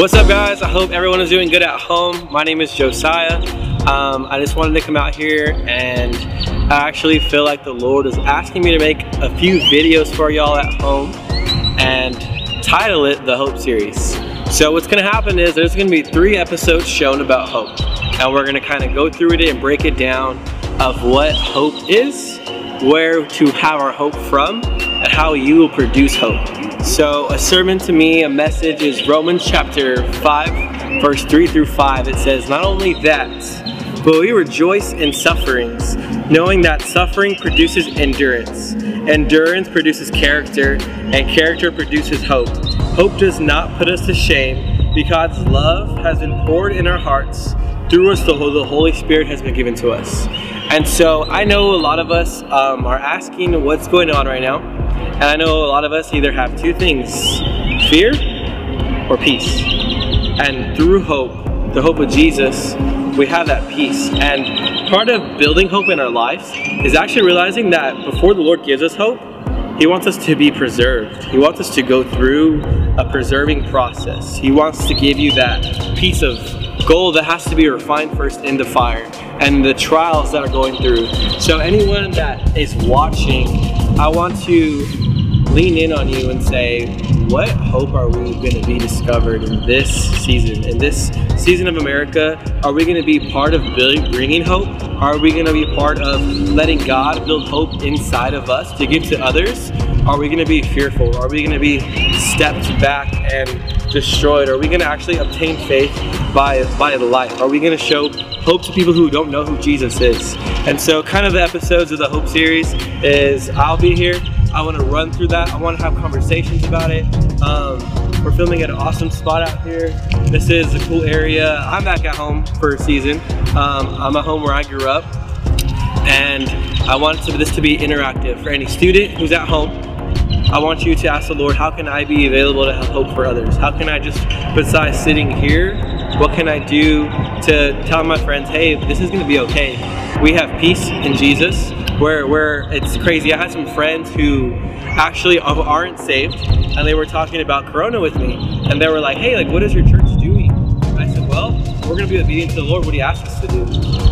What's up guys? I hope everyone is doing good at home. My name is Josiah. Um, I just wanted to come out here and I actually feel like the Lord is asking me to make a few videos for y'all at home and title it the Hope Series. So what's gonna happen is there's gonna be three episodes shown about hope and we're gonna kind of go through it and break it down of what hope is, where to have our hope from, and how you will produce hope. So a sermon to me, a message is Romans chapter 5, verse 3 through 5. It says, not only that, but we rejoice in sufferings, knowing that suffering produces endurance. Endurance produces character, and character produces hope. Hope does not put us to shame, because love has been poured in our hearts. Through us, the Holy Spirit has been given to us. And so I know a lot of us um, are asking what's going on right now. And I know a lot of us either have two things, fear or peace. And through hope, the hope of Jesus, we have that peace. And part of building hope in our lives is actually realizing that before the Lord gives us hope, he wants us to be preserved. He wants us to go through a preserving process. He wants to give you that piece of gold that has to be refined first in the fire and the trials that are going through. So anyone that is watching, I want to lean in on you and say, what hope are we going to be discovered in this season? In this season of America, are we going to be part of bringing hope? Are we going to be part of letting God build hope inside of us to give to others? Are we going to be fearful? Are we going to be stepped back and destroyed? Are we going to actually obtain faith by, by the life? Are we going to show hope to people who don't know who Jesus is? And so kind of the episodes of the Hope series is I'll be here I want to run through that. I want to have conversations about it. Um, we're filming at an awesome spot out here. This is a cool area. I'm back at home for a season. Um, I'm at home where I grew up. And I want this to be interactive for any student who's at home. I want you to ask the Lord, how can I be available to help hope for others? How can I just, besides sitting here, what can I do to tell my friends, hey, this is gonna be okay. We have peace in Jesus where where it's crazy. I had some friends who actually aren't saved, and they were talking about Corona with me, and they were like, "Hey, like, what is your church doing?" And I said, "Well, we're gonna be obedient to the Lord. What He asked us to do."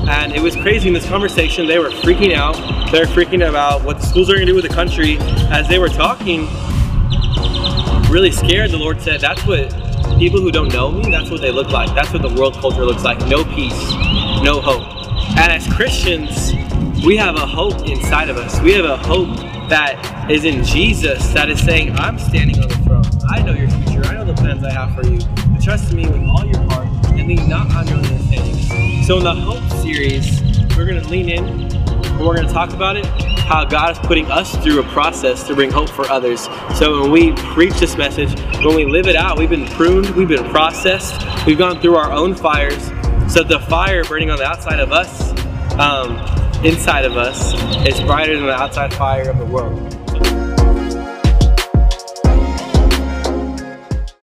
And it was crazy in this conversation. They were freaking out. They were freaking about what the schools are gonna do with the country. As they were talking, really scared, the Lord said, "That's what." People who don't know me, that's what they look like. That's what the world culture looks like. No peace, no hope. And as Christians, we have a hope inside of us. We have a hope that is in Jesus that is saying, I'm standing on the throne. I know your future. I know the plans I have for you. But trust me with all your heart and lean not on your understanding. So in the Hope series, we're going to lean in and we're going to talk about it, how God is putting us through a process to bring hope for others. So when we preach this message, when we live it out, we've been pruned, we've been processed, we've gone through our own fires. So the fire burning on the outside of us um, inside of us is brighter than the outside fire of the world.